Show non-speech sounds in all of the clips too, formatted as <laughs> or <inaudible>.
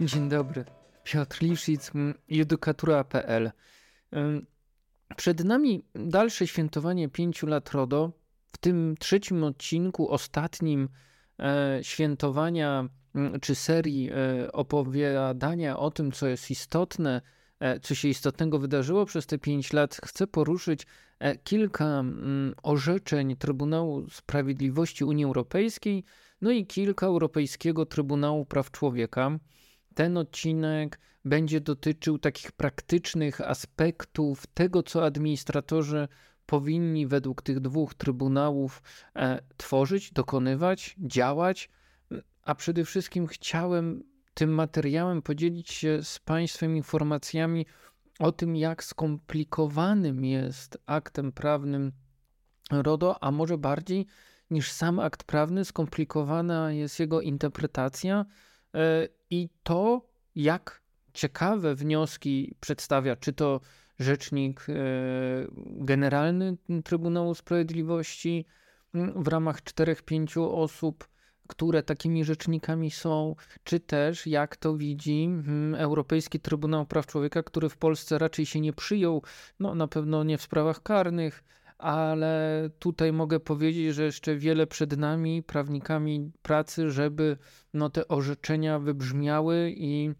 Dzień dobry. Piotr Liszic, judykatura.pl. Przed nami dalsze świętowanie pięciu lat RODO. W tym trzecim odcinku, ostatnim e, świętowania czy serii e, opowiadania o tym, co jest istotne, e, co się istotnego wydarzyło przez te pięć lat, chcę poruszyć kilka orzeczeń Trybunału Sprawiedliwości Unii Europejskiej, no i kilka Europejskiego Trybunału Praw Człowieka. Ten odcinek będzie dotyczył takich praktycznych aspektów tego, co administratorzy powinni według tych dwóch trybunałów e, tworzyć, dokonywać, działać, a przede wszystkim chciałem tym materiałem podzielić się z Państwem informacjami o tym, jak skomplikowanym jest aktem prawnym RODO, a może bardziej niż sam akt prawny, skomplikowana jest jego interpretacja i to, jak ciekawe wnioski przedstawia, czy to rzecznik e, generalny Trybunału Sprawiedliwości w ramach czterech, pięciu osób, które takimi rzecznikami są, czy też jak to widzi Europejski Trybunał Praw Człowieka, który w Polsce raczej się nie przyjął, no na pewno nie w sprawach karnych, ale tutaj mogę powiedzieć, że jeszcze wiele przed nami, prawnikami pracy, żeby no, te orzeczenia wybrzmiały i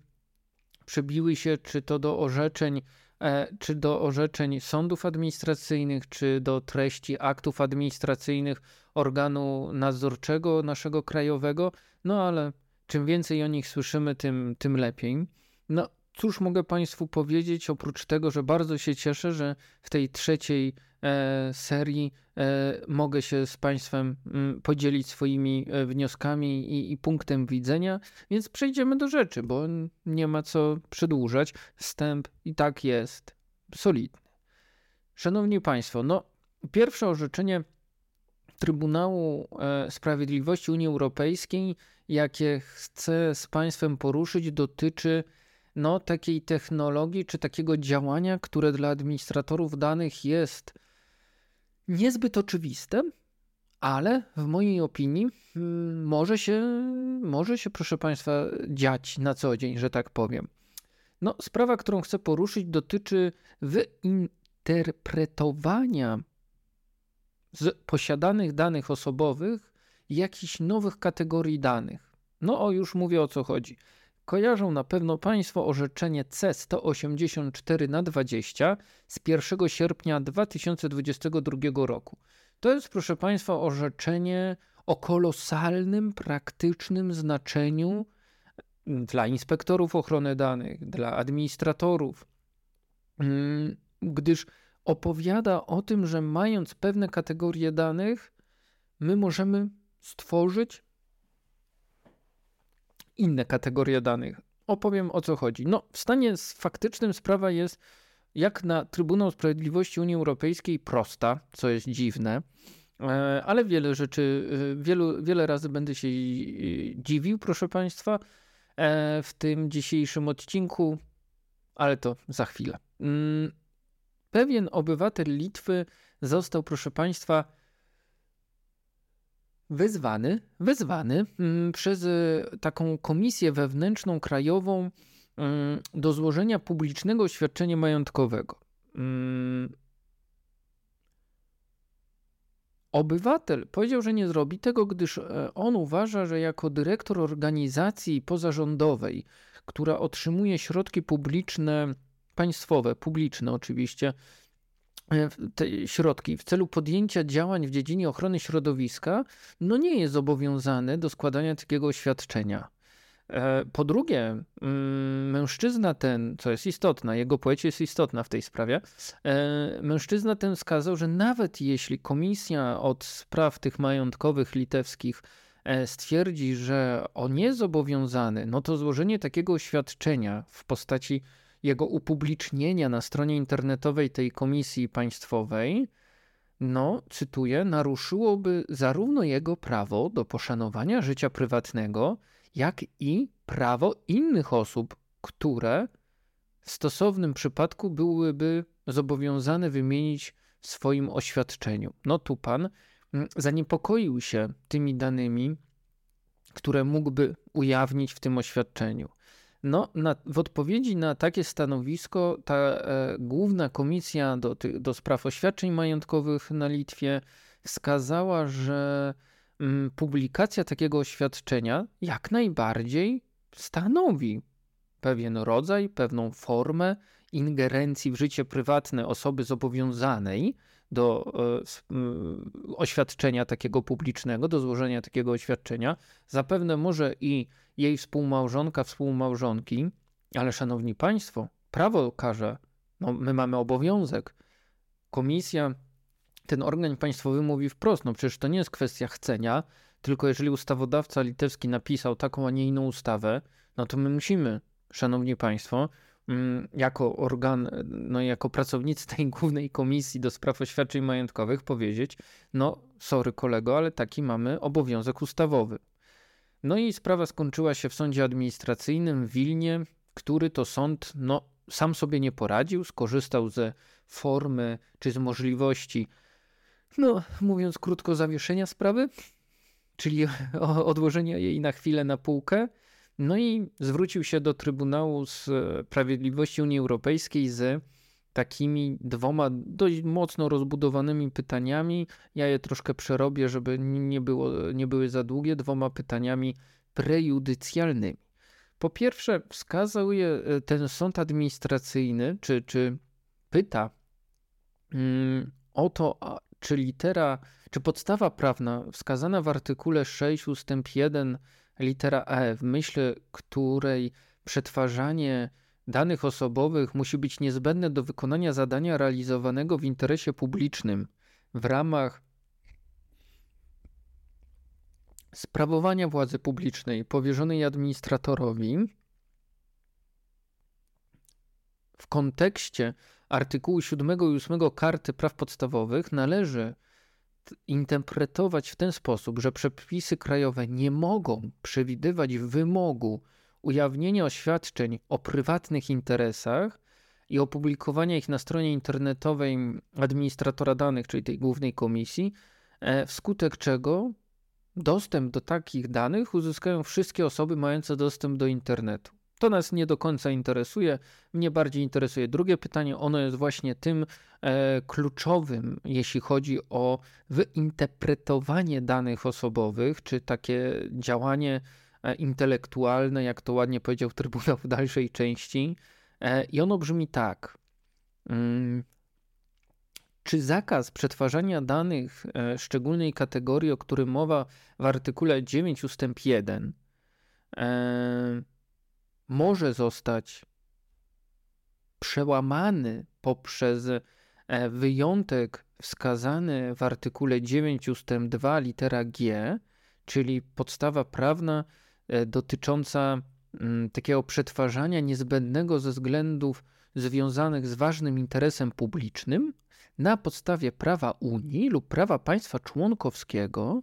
przebiły się czy to do orzeczeń, e, czy do orzeczeń sądów administracyjnych, czy do treści aktów administracyjnych organu nadzorczego naszego krajowego. No ale czym więcej o nich słyszymy, tym, tym lepiej. No, cóż mogę Państwu powiedzieć, oprócz tego, że bardzo się cieszę, że w tej trzeciej e, serii e, mogę się z Państwem m, mm, podzielić swoimi e, wnioskami i, i, punktem widzenia, więc przejdziemy do rzeczy, bo nie ma co przedłużać. Wstęp i tak jest solidny. Szanowni Państwo, no, pierwsze orzeczenie Trybunału e, Sprawiedliwości Unii Europejskiej, jakie chcę z Państwem poruszyć, dotyczy no, takiej technologii czy takiego działania, które dla administratorów danych jest niezbyt oczywiste, ale w mojej opinii mm, może się, może się, proszę Państwa, dziać na co dzień, że tak powiem. No, sprawa, którą chcę poruszyć, dotyczy wyinterpretowania z posiadanych danych osobowych jakichś nowych kategorii danych. No, o już mówię o co chodzi. Kojarzą na pewno Państwo orzeczenie C184 na 20 z 1 sierpnia 2022 roku. To jest, proszę Państwa, orzeczenie o kolosalnym, praktycznym znaczeniu dla inspektorów ochrony danych, dla administratorów, mm, gdyż opowiada o tym, że mając pewne kategorie danych, my możemy stworzyć inne kategorie danych. Opowiem o co chodzi. No, w stanie faktycznym sprawa jest jak na Trybunał Sprawiedliwości Unii Europejskiej prosta, co jest dziwne, e, ale wiele rzeczy, e, wielu, wiele razy będę się dziwił, proszę Państwa, e, w tym dzisiejszym odcinku, ale to za chwilę. Mm, pewien obywatel Litwy został, proszę Państwa, wezwany, wezwany mm, przez e, taką komisję wewnętrzną krajową mm, do złożenia publicznego oświadczenia majątkowego. Mm. Obywatel powiedział, że nie zrobi tego, gdyż e, on uważa, że jako dyrektor organizacji pozarządowej, która otrzymuje środki publiczne, państwowe, publiczne oczywiście, te środki w celu podjęcia działań w dziedzinie ochrony środowiska, no nie jest zobowiązany do składania takiego oświadczenia. E, po drugie, mm, mężczyzna ten, co jest istotne, jego płeć jest istotna w tej sprawie, e, mężczyzna ten wskazał, że nawet jeśli komisja od spraw tych majątkowych litewskich stwierdzi, że on jest zobowiązany, no to złożenie takiego oświadczenia w postaci jego upublicznienia na stronie internetowej tej komisji państwowej, no, cytuję, naruszyłoby zarówno jego prawo do poszanowania życia prywatnego, jak i prawo innych osób, które w stosownym przypadku byłyby zobowiązane wymienić w swoim oświadczeniu. No tu pan mm, zaniepokoił się tymi danymi, które mógłby ujawnić w tym oświadczeniu. No, na, w odpowiedzi na takie stanowisko ta e, główna komisja do, do spraw oświadczeń majątkowych na Litwie wskazała, że mm, publikacja takiego oświadczenia jak najbardziej stanowi pewien rodzaj, pewną formę ingerencji w życie prywatne osoby zobowiązanej do e, oświadczenia takiego publicznego, do złożenia takiego oświadczenia. Zapewne może i jej współmałżonka, współmałżonki, ale szanowni państwo, prawo każe, no my mamy obowiązek. Komisja, ten organ państwowy mówi wprost, no przecież to nie jest kwestia chcenia, tylko jeżeli ustawodawca litewski napisał taką, a nie inną ustawę, no to my musimy, szanowni państwo, jako organ, no jako pracownicy <laughs> tej głównej komisji do spraw oświadczeń majątkowych powiedzieć, no sorry kolego, ale taki mamy obowiązek ustawowy. No i sprawa skończyła się w sądzie administracyjnym w Wilnie, który to sąd no, sam sobie nie poradził, skorzystał ze formy czy z możliwości, no mówiąc krótko, zawieszenia sprawy, czyli <laughs> odłożenia jej na chwilę na półkę. No i zwrócił się do Trybunału Sprawiedliwości Unii Europejskiej z takimi dwoma dość mocno rozbudowanymi pytaniami. Ja je troszkę przerobię, żeby nie, było, nie były za długie, dwoma pytaniami prejudycjalnymi. Po pierwsze, wskazuje e, ten sąd administracyjny, czy, czy pyta mm, o to, czy litera, czy podstawa prawna wskazana w artykule 6 ustęp 1 litera E, w myśl której przetwarzanie danych osobowych musi być niezbędne do wykonania zadania realizowanego w interesie publicznym w ramach sprawowania władzy publicznej powierzonej administratorowi w kontekście artykułu 7 i 8 Karty Praw Podstawowych należy interpretować w ten sposób, że przepisy krajowe nie mogą przewidywać wymogu ujawnienia oświadczeń o prywatnych interesach i opublikowania ich na stronie internetowej administratora danych, czyli tej głównej komisji, e, wskutek czego dostęp do takich danych uzyskają wszystkie osoby mające dostęp do internetu. To nas nie do końca interesuje. Mnie bardziej interesuje drugie pytanie. Ono jest właśnie tym e, kluczowym, jeśli chodzi o wyinterpretowanie danych osobowych, czy takie działanie E, intelektualne, jak to ładnie powiedział Trybunał w dalszej części. E, I ono brzmi tak. Mm, czy zakaz przetwarzania danych e, szczególnej kategorii, o którym mowa w artykule 9 ustęp 1, może zostać przełamany poprzez wyjątek wskazany w artykule 9 ustęp 2 litera G, czyli podstawa prawna E, dotycząca mm, takiego przetwarzania niezbędnego ze względów związanych z ważnym interesem publicznym na podstawie prawa Unii lub prawa państwa członkowskiego,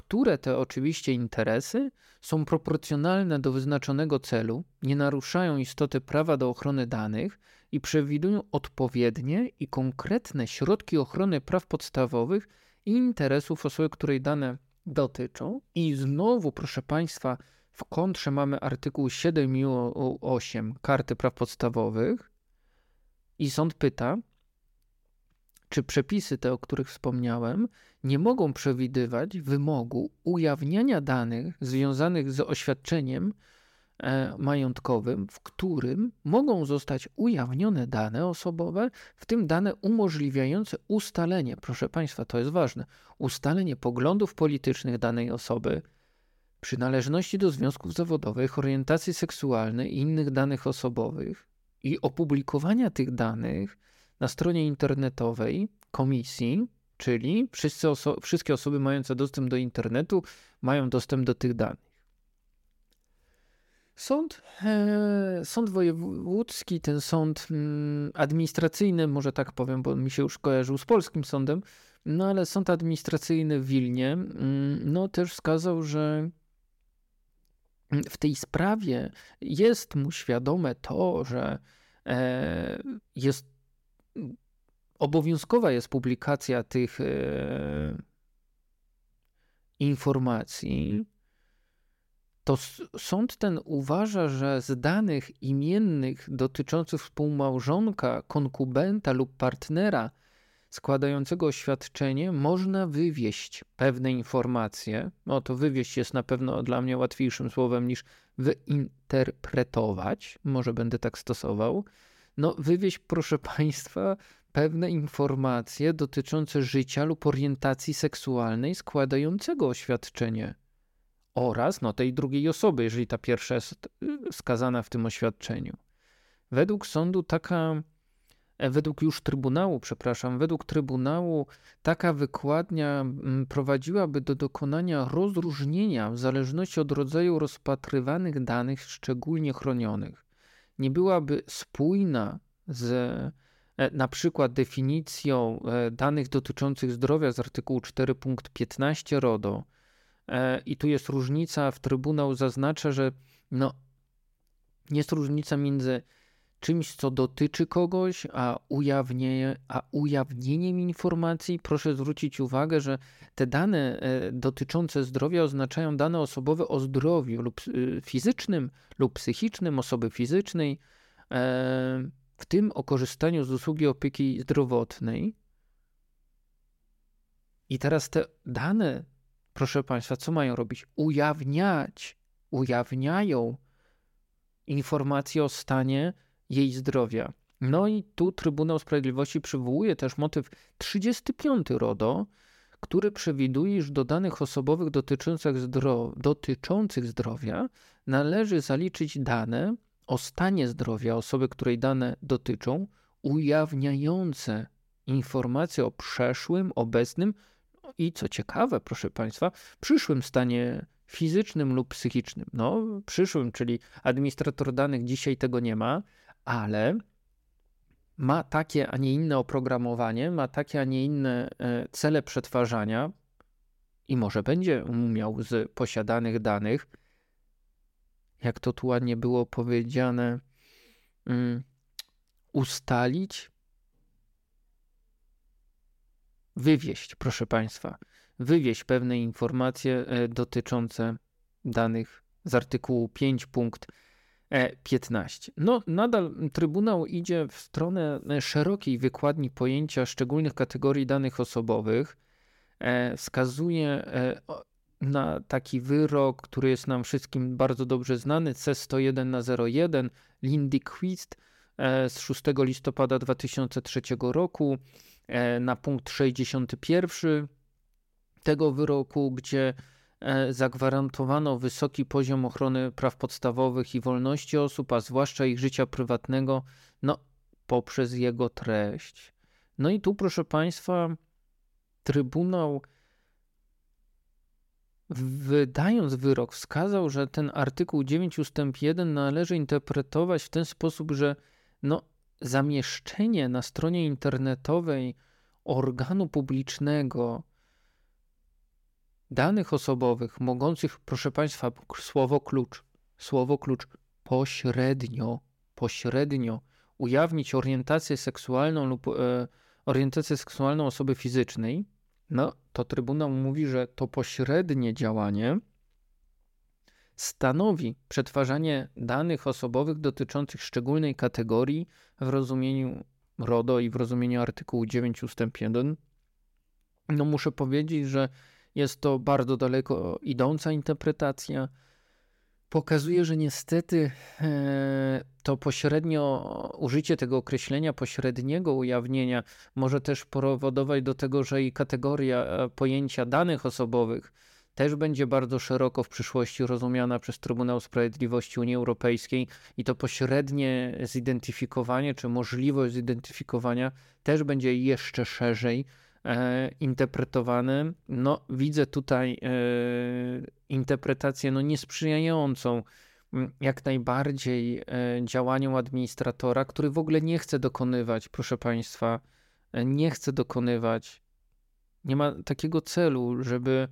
które te oczywiście interesy są proporcjonalne do wyznaczonego celu, nie naruszają istoty prawa do ochrony danych i przewidują odpowiednie i konkretne środki ochrony praw podstawowych i interesów osoby, której dane dotyczą. I znowu, proszę Państwa, w kontrze mamy artykuł 7 i 8 Karty Praw Podstawowych i sąd pyta, czy przepisy te, o których wspomniałem, nie mogą przewidywać wymogu ujawniania danych związanych z oświadczeniem e, majątkowym, w którym mogą zostać ujawnione dane osobowe, w tym dane umożliwiające ustalenie, proszę Państwa, to jest ważne, ustalenie poglądów politycznych danej osoby, przynależności do związków zawodowych, orientacji seksualnej i innych danych osobowych i opublikowania tych danych na stronie internetowej komisji, czyli oso wszystkie osoby mające dostęp do internetu mają dostęp do tych danych. Sąd, e, sąd wojewódzki, ten sąd mm, administracyjny, może tak powiem, bo mi się już kojarzył z polskim sądem, no ale sąd administracyjny w Wilnie, mm, no też wskazał, że w tej sprawie jest mu świadome to, że e, jest obowiązkowa jest publikacja tych e, informacji, to sąd ten uważa, że z danych imiennych dotyczących współmałżonka, konkubenta lub partnera składającego oświadczenie można wywieść pewne informacje. No to wywieść jest na pewno dla mnie łatwiejszym słowem niż wyinterpretować. Może będę tak stosował. No, wywieźć, proszę Państwa, pewne informacje dotyczące życia lub orientacji seksualnej składającego oświadczenie oraz no, tej drugiej osoby, jeżeli ta pierwsza jest y, skazana w tym oświadczeniu. Według sądu taka, e, według już Trybunału, przepraszam, według Trybunału taka wykładnia mm, prowadziłaby do dokonania rozróżnienia w zależności od rodzaju rozpatrywanych danych szczególnie chronionych. Nie byłaby spójna z e, na przykład definicją e, danych dotyczących zdrowia z artykułu 4 punkt 15 RODO, E, I tu jest różnica, w Trybunał zaznacza, że no, jest różnica między czymś, co dotyczy kogoś, a, ujawnienie, a ujawnieniem informacji. Proszę zwrócić uwagę, że te dane e, dotyczące zdrowia oznaczają dane osobowe o zdrowiu lub e, fizycznym lub psychicznym osoby fizycznej, w tym o korzystaniu z usługi opieki zdrowotnej. I teraz te dane proszę Państwa, co mają robić? Ujawniać, ujawniają informacje o stanie jej zdrowia. No i tu Trybunał Sprawiedliwości przywołuje też motyw 35 RODO, który przewiduje, iż do danych osobowych dotyczących, zdro dotyczących zdrowia należy zaliczyć dane o stanie zdrowia osoby, której dane dotyczą, ujawniające informacje o przeszłym, obecnym i co ciekawe, proszę Państwa, przyszłym stanie fizycznym lub psychicznym. No, przyszłym, czyli administrator danych dzisiaj tego nie ma, ale ma takie, a nie inne oprogramowanie, ma takie, a nie inne e, cele przetwarzania i może będzie umiał z posiadanych danych, jak to tu ładnie było powiedziane, um, ustalić wywieść, proszę Państwa, wywieść pewne informacje e, dotyczące danych z artykułu 5 punkt 15. E, no, nadal Trybunał idzie w stronę e, szerokiej wykładni pojęcia szczególnych kategorii danych osobowych. Wskazuje na taki wyrok, który jest nam wszystkim bardzo dobrze znany, C101 na 01 Lindy Quist z 6 listopada 2003 roku. E, na punkt 61 tego wyroku, gdzie e, zagwarantowano wysoki poziom ochrony praw podstawowych i wolności osób, a zwłaszcza ich życia prywatnego, no, poprzez jego treść. No i tu, proszę Państwa, Trybunał, wydając wyrok, wskazał, że ten artykuł 9 ustęp 1 należy interpretować w ten sposób, że no, zamieszczenie na stronie internetowej organu publicznego danych osobowych mogących, proszę Państwa, słowo klucz, słowo klucz, pośrednio, pośrednio ujawnić orientację seksualną lub e, orientację seksualną osoby fizycznej, no to Trybunał mówi, że to pośrednie działanie stanowi przetwarzanie danych osobowych dotyczących szczególnej kategorii w rozumieniu RODO i w rozumieniu artykułu 9 ust. 1, no muszę powiedzieć, że jest to bardzo daleko idąca interpretacja. Pokazuje, że niestety e, to pośrednio użycie tego określenia pośredniego ujawnienia może też powodować do tego, że i kategoria e, pojęcia danych osobowych też będzie bardzo szeroko w przyszłości rozumiana przez Trybunał Sprawiedliwości Unii Europejskiej i to pośrednie zidentyfikowanie, czy możliwość zidentyfikowania też będzie jeszcze szerzej e, interpretowane. No, widzę tutaj e, interpretację no, niesprzyjającą jak najbardziej e, działaniom administratora, który w ogóle nie chce dokonywać, proszę Państwa, nie chce dokonywać, nie ma takiego celu, żeby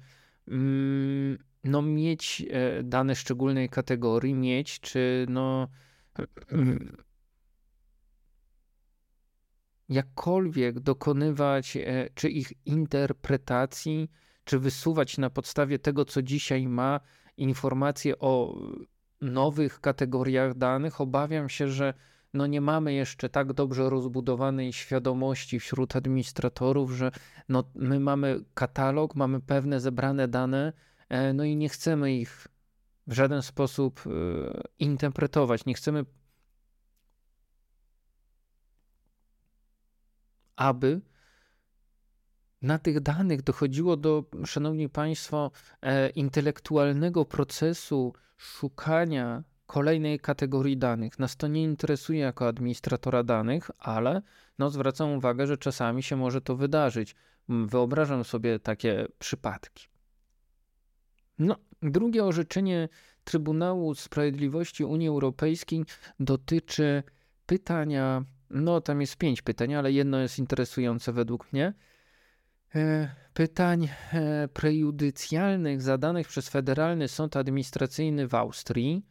Mm, no mieć dane szczególnej kategorii, mieć czy no jakkolwiek dokonywać e, czy ich interpretacji, czy wysuwać na podstawie tego, co dzisiaj ma, informacje o nowych kategoriach danych. Obawiam się, że no nie mamy jeszcze tak dobrze rozbudowanej świadomości wśród administratorów, że no my mamy katalog, mamy pewne zebrane dane, e, no i nie chcemy ich w żaden sposób e, interpretować, nie chcemy, aby na tych danych dochodziło do, szanowni państwo, e, intelektualnego procesu szukania kolejnej kategorii danych. Nas to nie interesuje jako administratora danych, ale no, zwracam uwagę, że czasami się może to wydarzyć. Wyobrażam sobie takie przypadki. No, drugie orzeczenie Trybunału Sprawiedliwości Unii Europejskiej dotyczy pytania, no tam jest pięć pytań, ale jedno jest interesujące według mnie. E, pytań e, prejudycjalnych zadanych przez Federalny Sąd Administracyjny w Austrii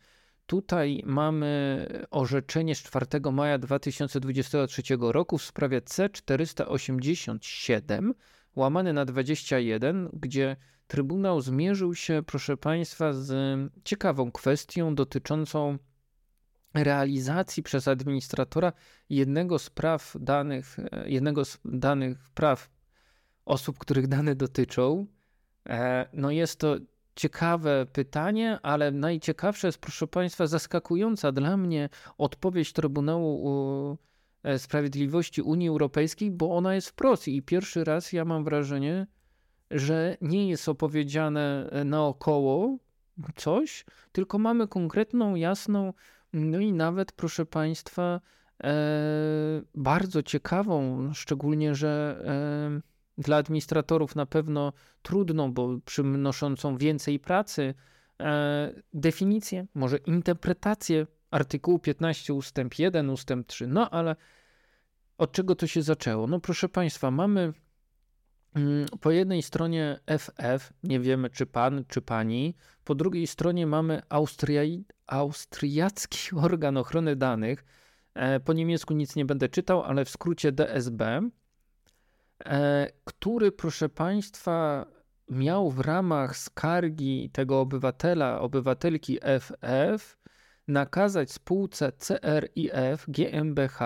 Tutaj mamy orzeczenie z 4 maja 2023 roku w sprawie C487 łamane na 21, gdzie Trybunał zmierzył się, proszę Państwa, z ciekawą kwestią dotyczącą realizacji przez administratora jednego z praw danych, jednego z danych praw osób, których dane dotyczą. E, no jest to ciekawe pytanie, ale najciekawsze jest, proszę Państwa, zaskakująca dla mnie odpowiedź Trybunału e, Sprawiedliwości Unii Europejskiej, bo ona jest wprost i pierwszy raz ja mam wrażenie, że nie jest opowiedziane e, naokoło coś, tylko mamy konkretną, jasną, no i nawet, proszę Państwa, e, bardzo ciekawą, szczególnie, że e, dla administratorów na pewno trudną, bo przynoszącą więcej pracy, e, definicję, może interpretację artykułu 15 ustęp 1, ustęp 3. No ale od czego to się zaczęło? No proszę Państwa, mamy po jednej stronie FF, nie wiemy czy pan, czy pani, po drugiej stronie mamy Austria- austriacki <laughs> organ ochrony danych, e, po niemiecku nic nie będę czytał, ale w skrócie DSB, E, który, proszę Państwa, miał w ramach skargi tego obywatela, obywatelki FF, nakazać spółce CRIF GmbH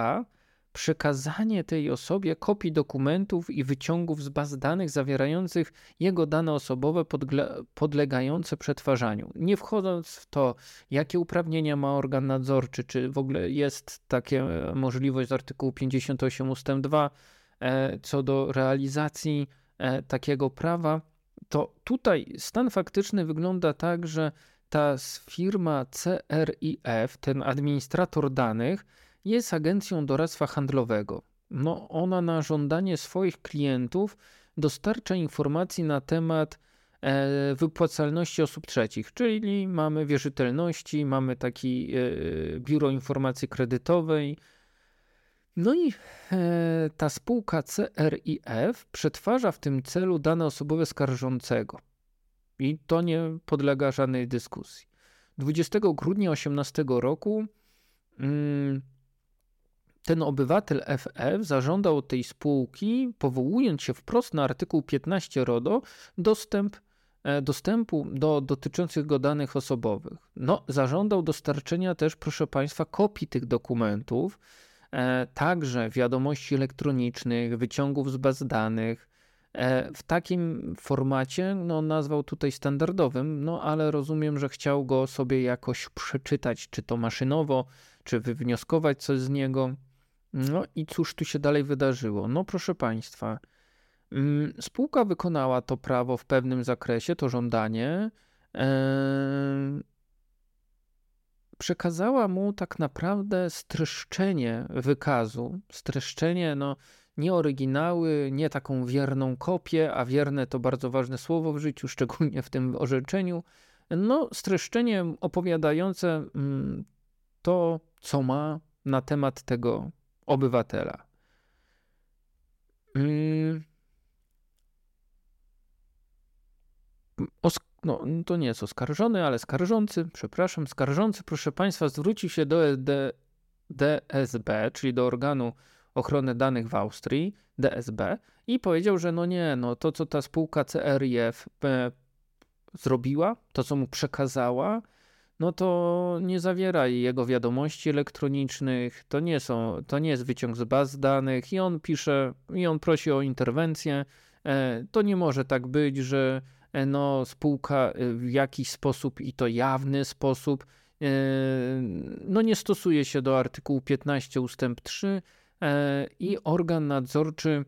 przekazanie tej osobie kopii dokumentów i wyciągów z baz danych zawierających jego dane osobowe podlegające przetwarzaniu. Nie wchodząc w to, jakie uprawnienia ma organ nadzorczy, czy w ogóle jest taka możliwość z artykułu 58 ust. 2 E, co do realizacji e, takiego prawa, to tutaj stan faktyczny wygląda tak, że ta firma CRIF, ten administrator danych, jest agencją doradztwa handlowego. No, ona na żądanie swoich klientów dostarcza informacji na temat e, wypłacalności osób trzecich, czyli mamy wierzytelności, mamy taki biuro informacji kredytowej, no i e, ta spółka CRIF przetwarza w tym celu dane osobowe skarżącego. I to nie podlega żadnej dyskusji. 20 grudnia 2018 roku mm, ten obywatel FF zażądał tej spółki, powołując się wprost na artykuł 15 RODO, dostęp, e, dostępu do dotyczących go danych osobowych. No, zażądał dostarczenia też, proszę Państwa, kopii tych dokumentów, E, także wiadomości elektronicznych, wyciągów z baz danych. E, w takim formacie, no nazwał tutaj standardowym, no ale rozumiem, że chciał go sobie jakoś przeczytać, czy to maszynowo, czy wywnioskować coś z niego. No i cóż tu się dalej wydarzyło? No proszę Państwa, mm, spółka wykonała to prawo w pewnym zakresie, to żądanie. Przekazała mu tak naprawdę streszczenie wykazu, streszczenie, no nie oryginały, nie taką wierną kopię, a wierne to bardzo ważne słowo w życiu, <laughs> szczególnie w tym orzeczeniu, no streszczenie opowiadające mm, to, co ma na temat tego obywatela. Mm no to nie jest oskarżony, ale skarżący, przepraszam, skarżący, proszę Państwa, zwrócił się do DSB, czyli do organu Ochronę Danych w Austrii, DSB, i powiedział, że no nie, no to co ta spółka CRIF e, zrobiła, to co mu przekazała, no to nie zawiera jego wiadomości elektronicznych, to nie, są, to nie jest wyciąg z baz danych i on pisze, i on prosi o interwencję. E, to nie może tak być, że e, no, spółka w jakiś sposób i to jawny sposób no nie stosuje się do artykułu 15 ustęp 3 i organ nadzorczy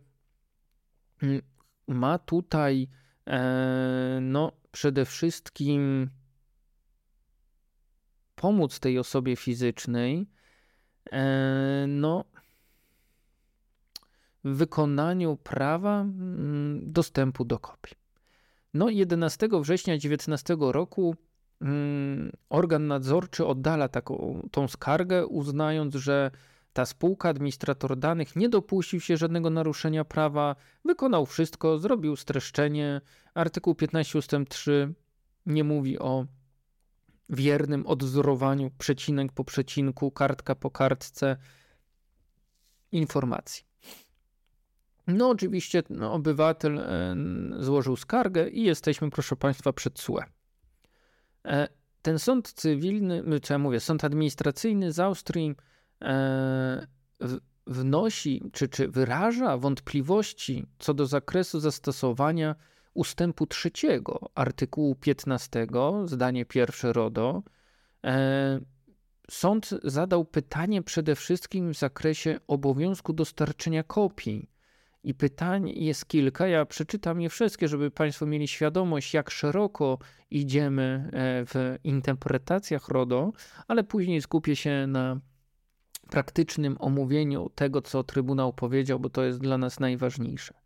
mm, ma tutaj no przede wszystkim pomóc tej osobie fizycznej e, no, w wykonaniu prawa mm, dostępu do kopii. No 11 września 19 roku mm, organ nadzorczy oddala taką tą skargę, uznając, że ta spółka, administrator danych nie dopuścił się żadnego naruszenia prawa, wykonał wszystko, zrobił streszczenie. Artykuł 15 ust. 3 nie mówi o wiernym odwzorowaniu przecinek po przecinku, kartka po kartce informacji. No, oczywiście no, obywatel e, złożył skargę i jesteśmy, proszę Państwa, przed SUE. E, ten sąd cywilny, co ja mówię, sąd administracyjny z Austrii e, wnosi, czy, czy wyraża wątpliwości co do zakresu zastosowania ustępu trzeciego artykułu 15, zdanie pierwsze RODO, e, sąd zadał pytanie przede wszystkim w zakresie obowiązku dostarczenia kopii. I pytań jest kilka. Ja przeczytam je wszystkie, żeby Państwo mieli świadomość, jak szeroko idziemy e, w interpretacjach RODO, ale później skupię się na praktycznym omówieniu tego, co Trybunał powiedział, bo to jest dla nas najważniejsze.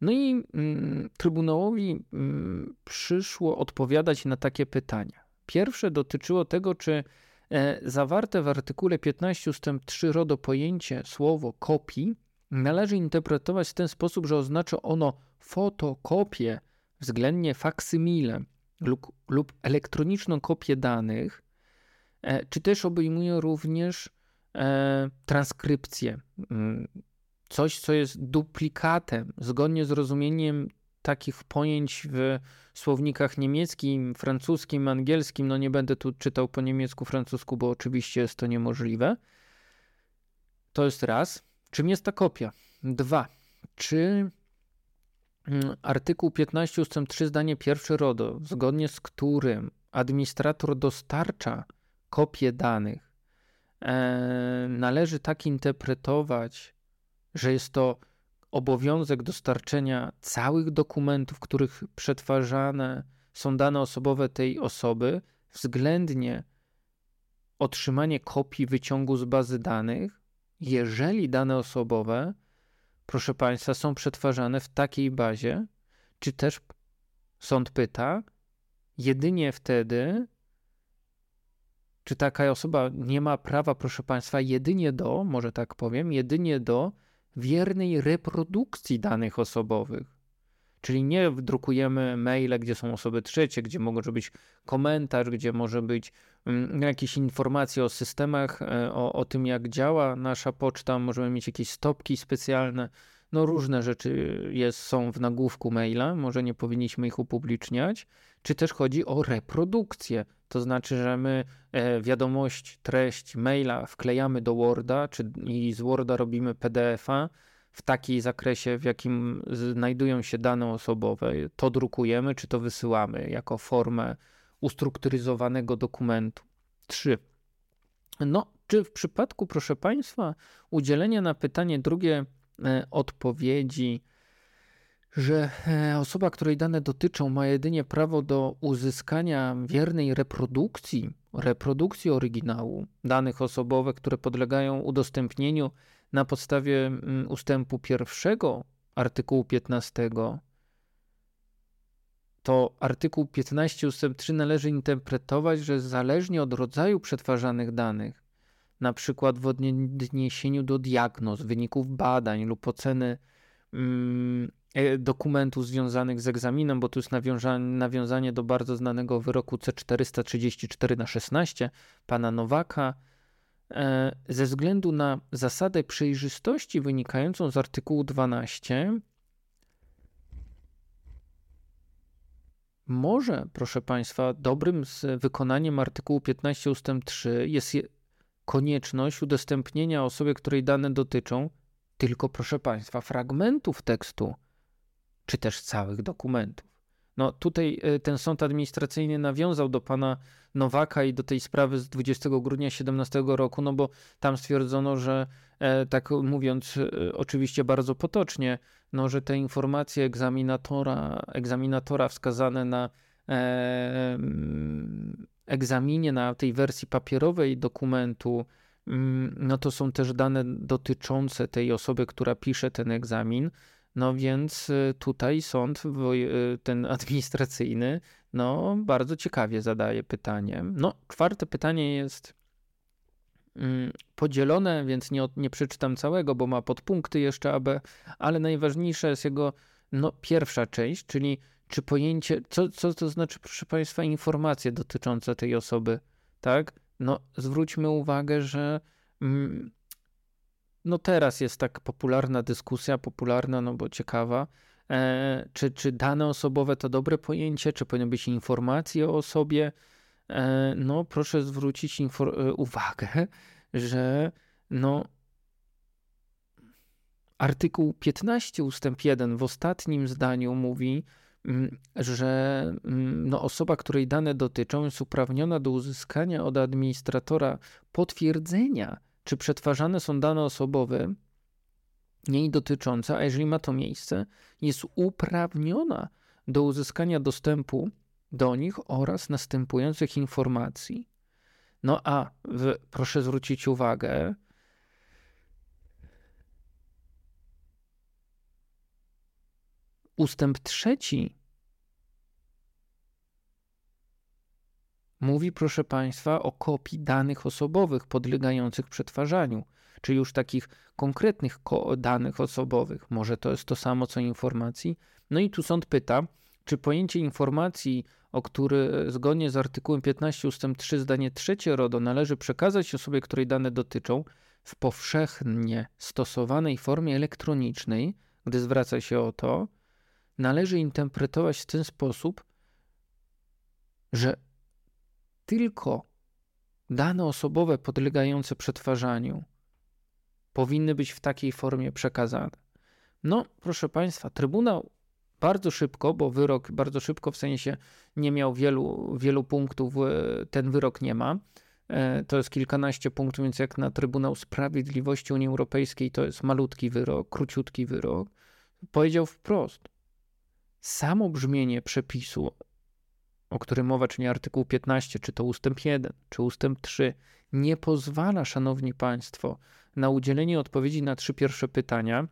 No i mm, Trybunałowi mm, przyszło odpowiadać na takie pytania. Pierwsze dotyczyło tego, czy e, zawarte w artykule 15 ust. 3 RODO pojęcie słowo kopii należy interpretować w ten sposób, że oznacza ono fotokopię, względnie faksymile lub, lub elektroniczną kopię danych, e, czy też obejmuje również e, transkrypcję, mm, coś, co jest duplikatem, zgodnie z rozumieniem takich pojęć w słownikach niemieckim, francuskim, angielskim. No nie będę tu czytał po niemiecku, francusku, bo oczywiście jest to niemożliwe. To jest raz. Czym jest ta kopia? Dwa. Czy mm, artykuł 15 ust. 3 zdanie pierwsze RODO, zgodnie z którym administrator dostarcza kopię danych, e, należy tak interpretować, że jest to obowiązek dostarczenia całych dokumentów, których przetwarzane są dane osobowe tej osoby, względnie otrzymanie kopii wyciągu z bazy danych, jeżeli dane osobowe, proszę Państwa, są przetwarzane w takiej bazie, czy też sąd pyta, jedynie wtedy, czy taka osoba nie ma prawa, proszę Państwa, jedynie do, może tak powiem, jedynie do wiernej reprodukcji danych osobowych. Czyli nie drukujemy maile, gdzie są osoby trzecie, gdzie może być komentarz, gdzie może być mm, jakieś informacje o systemach, e, o, o tym, jak działa nasza poczta, możemy mieć jakieś stopki specjalne. No, różne rzeczy jest, są w nagłówku maila, może nie powinniśmy ich upubliczniać. Czy też chodzi o reprodukcję, to znaczy, że my e, wiadomość, treść maila wklejamy do Worda, czy i z Worda robimy PDF-a w takiej zakresie, w jakim znajdują się dane osobowe. To drukujemy, czy to wysyłamy jako formę ustrukturyzowanego dokumentu. 3. No, czy w przypadku, proszę Państwa, udzielenia na pytanie drugie e, odpowiedzi że e, osoba, której dane dotyczą, ma jedynie prawo do uzyskania wiernej reprodukcji, reprodukcji oryginału danych osobowych, które podlegają udostępnieniu na podstawie ustępu pierwszego artykułu 15, to artykuł 15 ustęp 3 należy interpretować, że zależnie od rodzaju przetwarzanych danych, na przykład w odniesieniu do diagnoz, wyników badań lub oceny dokumentów związanych z egzaminem, bo tu jest nawiązanie do bardzo znanego wyroku C434 na 16 pana Nowaka. e, ze względu na zasadę przejrzystości wynikającą z artykułu 12 może, proszę Państwa, dobrym z wykonaniem artykułu 15 ust. 3 jest konieczność udostępnienia osobie, której dane dotyczą, tylko, proszę Państwa, fragmentów tekstu, czy też całych dokumentów. No tutaj e, ten sąd administracyjny nawiązał do pana Nowaka i do tej sprawy z 20 grudnia 2017 roku, no bo tam stwierdzono, że e, tak mówiąc e, oczywiście bardzo potocznie, no że te informacje egzaminatora, egzaminatora wskazane na egzaminie, na tej wersji papierowej dokumentu, mm, no to są też dane dotyczące tej osoby, która pisze ten egzamin. No więc y, tutaj sąd, y, ten administracyjny, no bardzo ciekawie zadaje pytanie. No, czwarte pytanie jest mm, podzielone, więc nie, nie przeczytam całego, bo ma podpunkty jeszcze ale najważniejsza jest jego no, pierwsza część, czyli czy pojęcie, co, co to znaczy, proszę Państwa, informacje dotyczące tej osoby, tak? No, zwróćmy uwagę, że mm, no teraz jest tak popularna dyskusja, popularna, no bo ciekawa, e, czy, czy dane osobowe to dobre pojęcie, czy powinny być informacje o osobie. E, no proszę zwrócić e, uwagę, że no artykuł 15 ustęp 1 w ostatnim zdaniu mówi, mm, że mm, no, osoba, której dane dotyczą, jest uprawniona do uzyskania od administratora potwierdzenia czy przetwarzane są dane osobowe jej dotyczące, a jeżeli ma to miejsce, jest uprawniona do uzyskania dostępu do nich oraz następujących informacji. No a w, proszę zwrócić uwagę, ustęp trzeci Mówi, proszę Państwa, o kopii danych osobowych podlegających przetwarzaniu, czy już takich konkretnych danych osobowych. Może to jest to samo co informacji? No i tu sąd pyta, czy pojęcie informacji, o który zgodnie z artykułem 15 ust. 3 zdanie trzecie RODO należy przekazać osobie, której dane dotyczą, w powszechnie stosowanej formie elektronicznej, gdy zwraca się o to, należy interpretować w ten sposób, że tylko dane osobowe podlegające przetwarzaniu powinny być w takiej formie przekazane. No, proszę Państwa, Trybunał bardzo szybko, bo wyrok bardzo szybko w sensie nie miał wielu, wielu punktów, e, ten wyrok nie ma. E, to jest kilkanaście punktów, więc jak na Trybunał Sprawiedliwości Unii Europejskiej to jest malutki wyrok, króciutki wyrok. Powiedział wprost: samo brzmienie przepisu o którym mowa, czyli artykuł 15, czy to ustęp 1, czy ustęp 3, nie pozwala, szanowni państwo, na udzielenie odpowiedzi na trzy pierwsze pytania,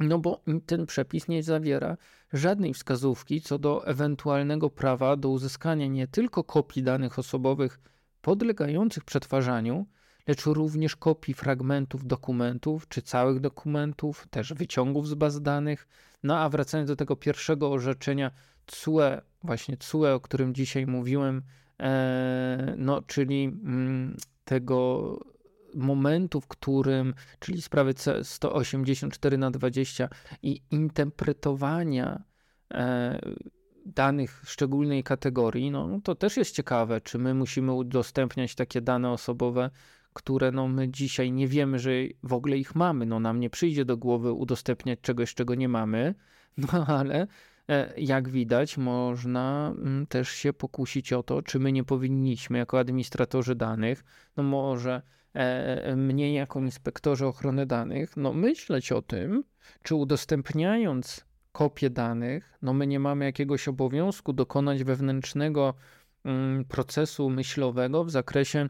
no bo ten przepis nie zawiera żadnej wskazówki co do ewentualnego prawa do uzyskania nie tylko kopii danych osobowych podlegających przetwarzaniu, lecz również kopii fragmentów dokumentów, czy całych dokumentów, też wyciągów z baz danych. No a wracając do tego pierwszego orzeczenia, CUE, właśnie CUE, o którym dzisiaj mówiłem, e, no, czyli mm, tego momentu, w którym, czyli sprawy 184 na 20 i interpretowania e, danych szczególnej kategorii, no, no to też jest ciekawe, czy my musimy udostępniać takie dane osobowe, które no, my dzisiaj nie wiemy, że w ogóle ich mamy. No, nam nie przyjdzie do głowy udostępniać czegoś, czego nie mamy, <laughs> no ale jak widać, można mm, też się pokusić o to, czy my nie powinniśmy, jako administratorzy danych, no może e, e, mnie jako inspektorzy ochrony danych, no myśleć o tym, czy udostępniając kopię danych, no my nie mamy jakiegoś obowiązku dokonać wewnętrznego mm, procesu myślowego w zakresie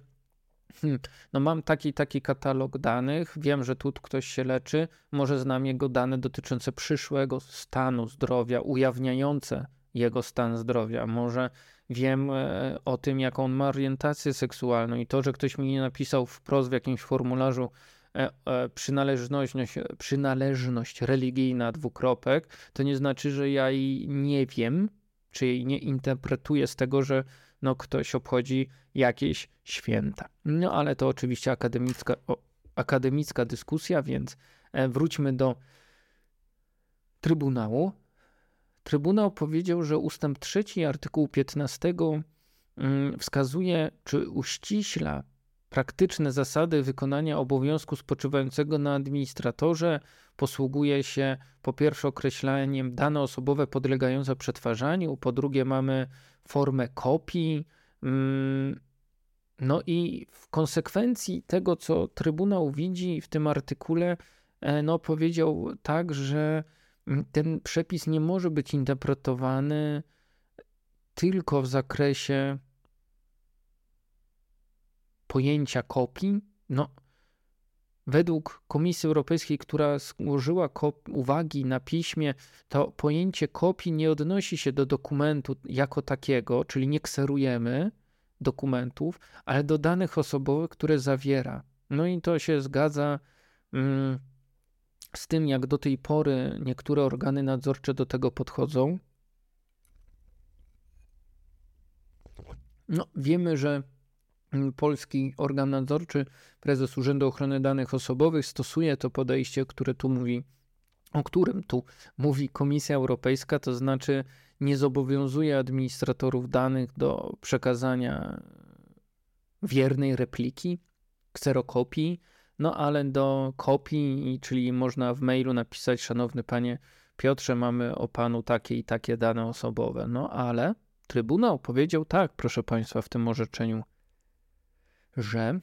Hmm, no mam taki taki katalog danych, wiem, że tu ktoś się leczy, może znam jego dane dotyczące przyszłego stanu zdrowia, ujawniające jego stan zdrowia, może wiem e, o tym, jaką on ma orientację seksualną i to, że ktoś mi nie napisał wprost w jakimś formularzu e, e, przynależność, przynależność religijna dwukropek, to nie znaczy, że ja jej nie wiem, czy jej nie interpretuje z tego, że no, ktoś obchodzi jakieś święta. No ale to oczywiście akademicka, o, akademicka dyskusja, więc e, wróćmy do Trybunału. Trybunał powiedział, że ustęp 3 artykułu 15 mm, wskazuje, czy uściśla praktyczne zasady wykonania obowiązku spoczywającego na administratorze posługuje się po pierwsze określeniem dane osobowe podlegające przetwarzaniu, po drugie mamy formę kopii. Mm, no i w konsekwencji tego, co Trybunał widzi w tym artykule, e, no powiedział tak, że mm, ten przepis nie może być interpretowany tylko w zakresie pojęcia kopii, no, według Komisji Europejskiej, która złożyła uwagi na piśmie, to pojęcie kopii nie odnosi się do dokumentu jako takiego, czyli nie kserujemy dokumentów, ale do danych osobowych, które zawiera. No i to się zgadza mm, z tym, jak do tej pory niektóre organy nadzorcze do tego podchodzą. No, wiemy, że polski organ nadzorczy, prezes Urzędu Ochrony Danych Osobowych stosuje to podejście, które tu mówi, o którym tu mówi Komisja Europejska, to znaczy nie zobowiązuje administratorów danych do przekazania wiernej repliki, kserokopii, no ale do kopii, czyli można w mailu napisać, szanowny panie Piotrze, mamy o panu takie i takie dane osobowe. No ale Trybunał powiedział tak, proszę państwa, w tym orzeczeniu że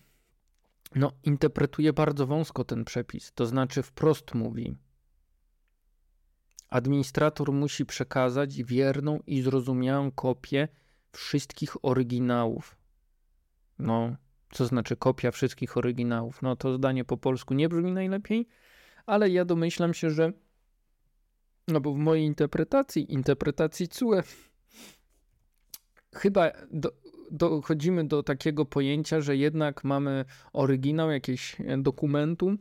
no, interpretuje bardzo wąsko ten przepis, to znaczy wprost mówi: Administrator musi przekazać wierną i zrozumiałą kopię wszystkich oryginałów. No, co znaczy kopia wszystkich oryginałów? No, to zdanie po polsku nie brzmi najlepiej, ale ja domyślam się, że no bo w mojej interpretacji, interpretacji CUE, chyba do, dochodzimy do takiego pojęcia, że jednak mamy oryginał jakiegoś dokumentu,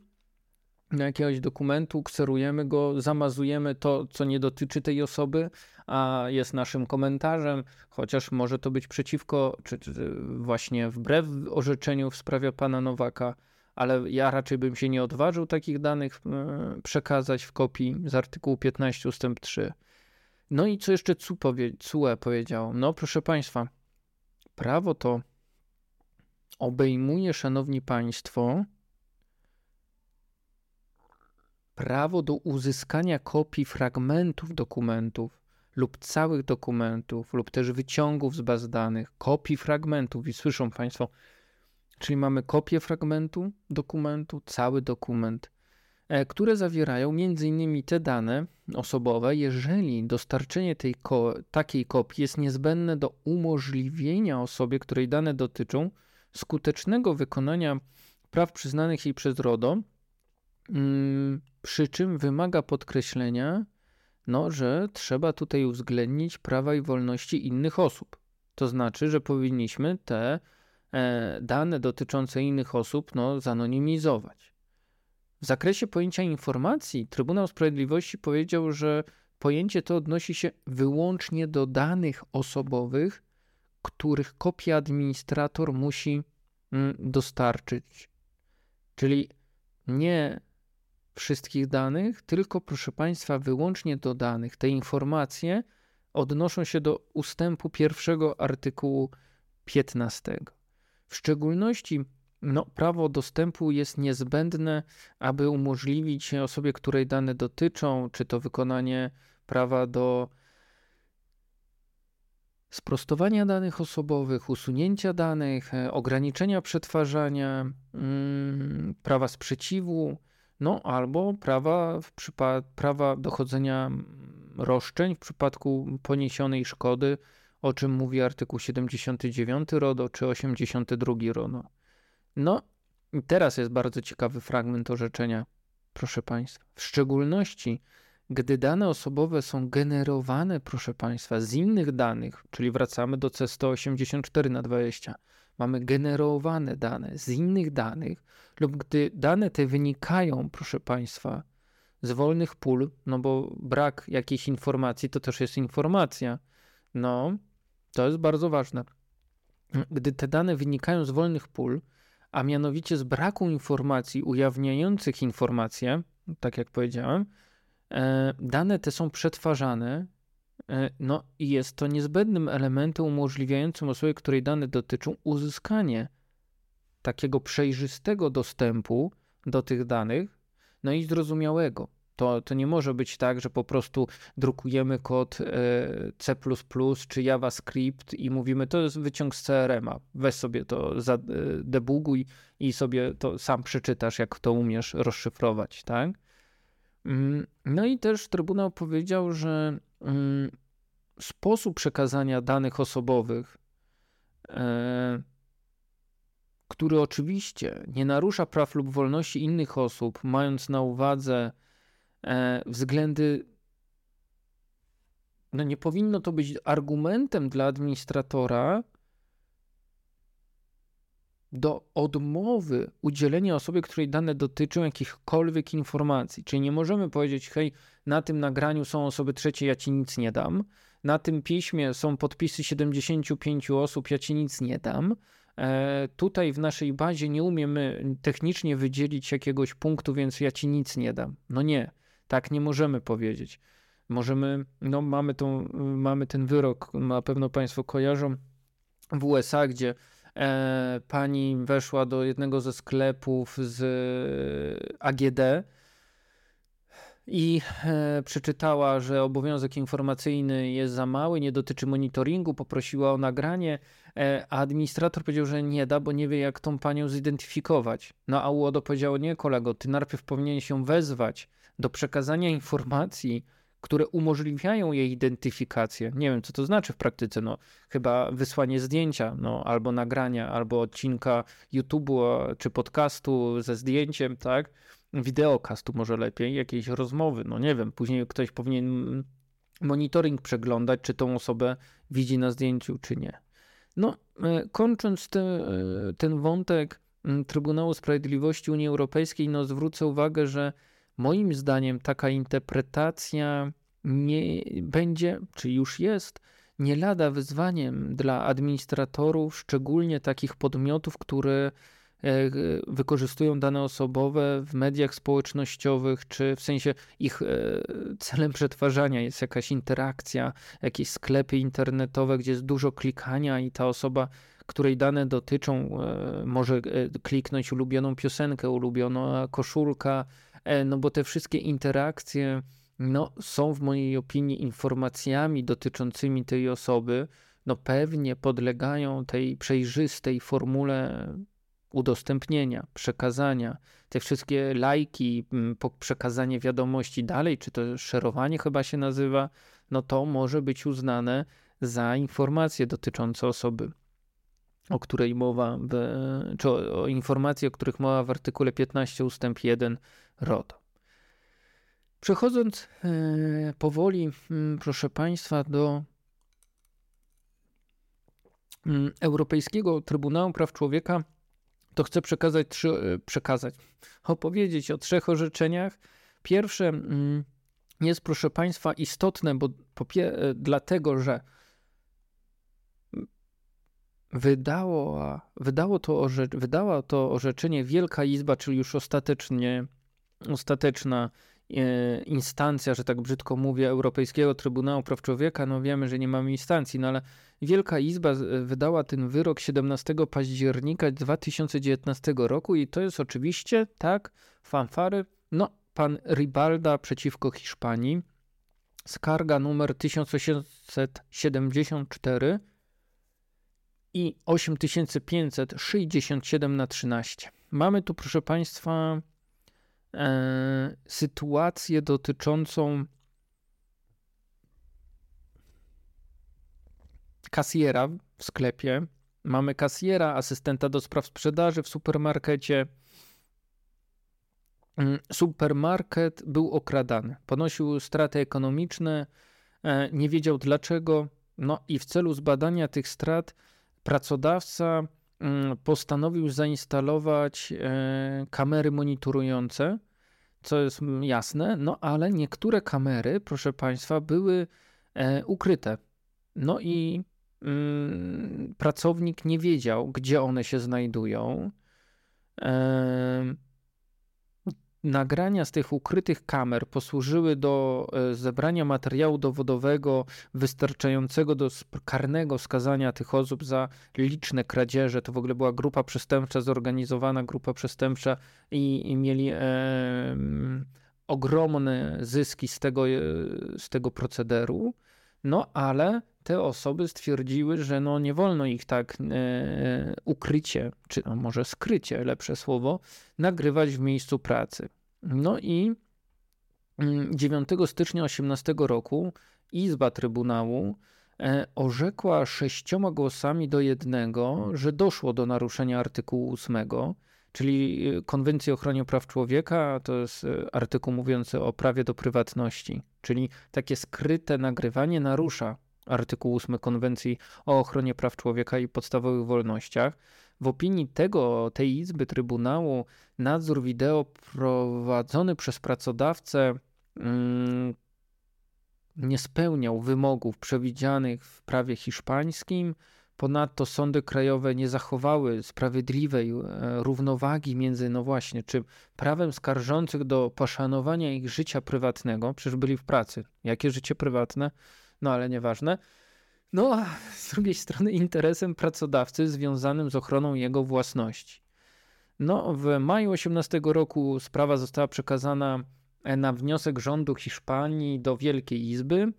jakiegoś dokumentu, kserujemy go, zamazujemy to, co nie dotyczy tej osoby, a jest naszym komentarzem, chociaż może to być przeciwko, czy, czy właśnie wbrew orzeczeniu w sprawie pana Nowaka, ale ja raczej bym się nie odważył takich danych e, przekazać w kopii z artykułu 15 ust. 3. No i co jeszcze CUE, powie, CUE powiedziało? No proszę państwa, Prawo to obejmuje, szanowni państwo, prawo do uzyskania kopii fragmentów dokumentów lub całych dokumentów, lub też wyciągów z baz danych, kopii fragmentów. I słyszą Państwo, czyli mamy kopię fragmentu dokumentu, cały dokument, które zawierają m.in. te dane osobowe, jeżeli dostarczenie tej ko takiej kopii jest niezbędne do umożliwienia osobie, której dane dotyczą, skutecznego wykonania praw przyznanych jej przez RODO, mm, przy czym wymaga podkreślenia, no, że trzeba tutaj uwzględnić prawa i wolności innych osób. To znaczy, że powinniśmy te e, dane dotyczące innych osób no, zanonimizować. W zakresie pojęcia informacji Trybunał Sprawiedliwości powiedział, że pojęcie to odnosi się wyłącznie do danych osobowych, których kopię administrator musi mm, dostarczyć. Czyli nie wszystkich danych, tylko proszę Państwa, wyłącznie do danych. Te informacje odnoszą się do ustępu pierwszego artykułu 15. W szczególności no, prawo dostępu jest niezbędne, aby umożliwić osobie, której dane dotyczą, czy to wykonanie prawa do sprostowania danych osobowych, usunięcia danych, e, ograniczenia przetwarzania, mm, prawa sprzeciwu, no albo prawa, w przypad- prawa dochodzenia roszczeń w przypadku poniesionej szkody, o czym mówi artykuł 79 RODO czy 82 RODO. No, i teraz jest bardzo ciekawy fragment orzeczenia, proszę Państwa. W szczególności, gdy dane osobowe są generowane, proszę Państwa, z innych danych, czyli wracamy do C184 na 20, mamy generowane dane z innych danych, lub gdy dane te wynikają, proszę Państwa, z wolnych pól, no bo brak jakiejś informacji to też jest informacja, No, to jest bardzo ważne. Gdy te dane wynikają z wolnych pól, a mianowicie z braku informacji ujawniających informacje, tak jak powiedziałem, e, dane te są przetwarzane, e, no i jest to niezbędnym elementem umożliwiającym osobie, której dane dotyczą, uzyskanie takiego przejrzystego dostępu do tych danych, no i zrozumiałego. To, to nie może być tak, że po prostu drukujemy kod e, C czy JavaScript i mówimy, to jest wyciąg z CRM-a. Weź sobie to, debuguj i sobie to sam przeczytasz, jak to umiesz rozszyfrować, tak? Mm, no i też Trybunał powiedział, że mm, sposób przekazania danych osobowych, e, który oczywiście nie narusza praw lub wolności innych osób, mając na uwadze E, względy. No nie powinno to być argumentem dla administratora do odmowy udzielenia osobie, której dane dotyczą jakichkolwiek informacji. Czyli nie możemy powiedzieć, hej, na tym nagraniu są osoby trzecie, ja ci nic nie dam. Na tym piśmie są podpisy 75 osób, ja ci nic nie dam. E, tutaj w naszej bazie nie umiemy technicznie wydzielić jakiegoś punktu, więc ja ci nic nie dam. No nie. Tak nie możemy powiedzieć. Możemy, no mamy, tą, mamy ten wyrok, na pewno Państwo kojarzą, w USA, gdzie e, pani weszła do jednego ze sklepów z AGD i e, przeczytała, że obowiązek informacyjny jest za mały, nie dotyczy monitoringu, poprosiła o nagranie, e, a administrator powiedział, że nie da, bo nie wie, jak tą panią zidentyfikować. No a UODO powiedziało, nie kolego, ty najpierw powinien się wezwać do przekazania informacji, które umożliwiają jej identyfikację. Nie wiem, co to znaczy w praktyce. No, chyba wysłanie zdjęcia, no, albo nagrania, albo odcinka YouTube'u czy podcastu ze zdjęciem, tak? Wideokastu może lepiej, jakiejś rozmowy, no nie wiem. Później ktoś powinien monitoring przeglądać, czy tą osobę widzi na zdjęciu, czy nie. No, e, kończąc te, e, ten wątek Trybunału Sprawiedliwości Unii Europejskiej, no zwrócę uwagę, że Moim zdaniem taka interpretacja nie będzie, czy już jest, nie lada wyzwaniem dla administratorów, szczególnie takich podmiotów, które e, wykorzystują dane osobowe w mediach społecznościowych, czy w sensie ich e, celem przetwarzania jest jakaś interakcja, jakieś sklepy internetowe, gdzie jest dużo klikania i ta osoba, której dane dotyczą, e, może kliknąć ulubioną piosenkę, ulubiona koszulka, no bo te wszystkie interakcje no, są w mojej opinii informacjami dotyczącymi tej osoby, no pewnie podlegają tej przejrzystej formule udostępnienia, przekazania, te wszystkie lajki, przekazanie wiadomości dalej, czy to szerowanie chyba się nazywa, no to może być uznane za informacje dotyczące osoby, o której mowa, w, czy o, o informacje, o których mowa w artykule 15 ustęp 1 RODO. Przechodząc e, powoli, mm, proszę Państwa, do mm, Europejskiego Trybunału Praw Człowieka, to chcę przekazać, trzy, e, przekazać, <laughs> opowiedzieć o trzech orzeczeniach. Pierwsze mm, jest, proszę Państwa, istotne, bo e, dlatego, że wydało, wydało to orze, wydała to orzeczenie Wielka Izba, czyli już ostatecznie ostateczna e, instancja, że tak brzydko mówię, Europejskiego Trybunału Praw Człowieka, no wiemy, że nie mamy instancji, no ale Wielka Izba wydała ten wyrok 17 października 2019 roku i to jest oczywiście, tak, fanfary, no, pan Ribalda przeciwko Hiszpanii, skarga numer 1874 i 8567 na 13. Mamy tu, proszę Państwa, e, sytuację dotyczącą kasjera w sklepie. Mamy kasjera, asystenta do spraw sprzedaży w supermarkecie. Mm, supermarket był okradany, ponosił straty ekonomiczne, e, nie wiedział dlaczego. No i w celu zbadania tych strat pracodawca mm, postanowił zainstalować e, kamery monitorujące co jest jasne, no ale niektóre kamery, proszę Państwa, były e, ukryte. No i mm, pracownik nie wiedział, gdzie one się znajdują. Nagrania z tych ukrytych kamer posłużyły do e, zebrania materiału dowodowego wystarczającego do karnego skazania tych osób za liczne kradzieże. To w ogóle była grupa przestępcza, zorganizowana grupa przestępcza i, i mieli e, ogromne zyski z tego, e, z tego procederu. No ale te osoby stwierdziły, że no nie wolno ich tak e, ukrycie, czy no może skrycie, lepsze słowo, nagrywać w miejscu pracy. No i 9 mm, stycznia 18 roku Izba Trybunału e, orzekła sześcioma głosami do jednego, że doszło do naruszenia artykułu 8, czyli e, Konwencji o ochronie praw człowieka, to jest e, artykuł mówiący o prawie do prywatności, czyli takie skryte nagrywanie narusza artykuł 8 Konwencji o ochronie praw człowieka i podstawowych wolnościach. W opinii tego, tej izby Trybunału, nadzór wideo prowadzony przez pracodawcę mm, nie spełniał wymogów przewidzianych w prawie hiszpańskim. Ponadto sądy krajowe nie zachowały sprawiedliwej e, równowagi między, no właśnie, czy prawem skarżących do poszanowania ich życia prywatnego, przecież byli w pracy. Jakie życie prywatne? No ale nieważne no a z drugiej strony interesem pracodawcy związanym z ochroną jego własności. No, w maju 18 roku sprawa została przekazana na wniosek rządu Hiszpanii do Wielkiej Izby.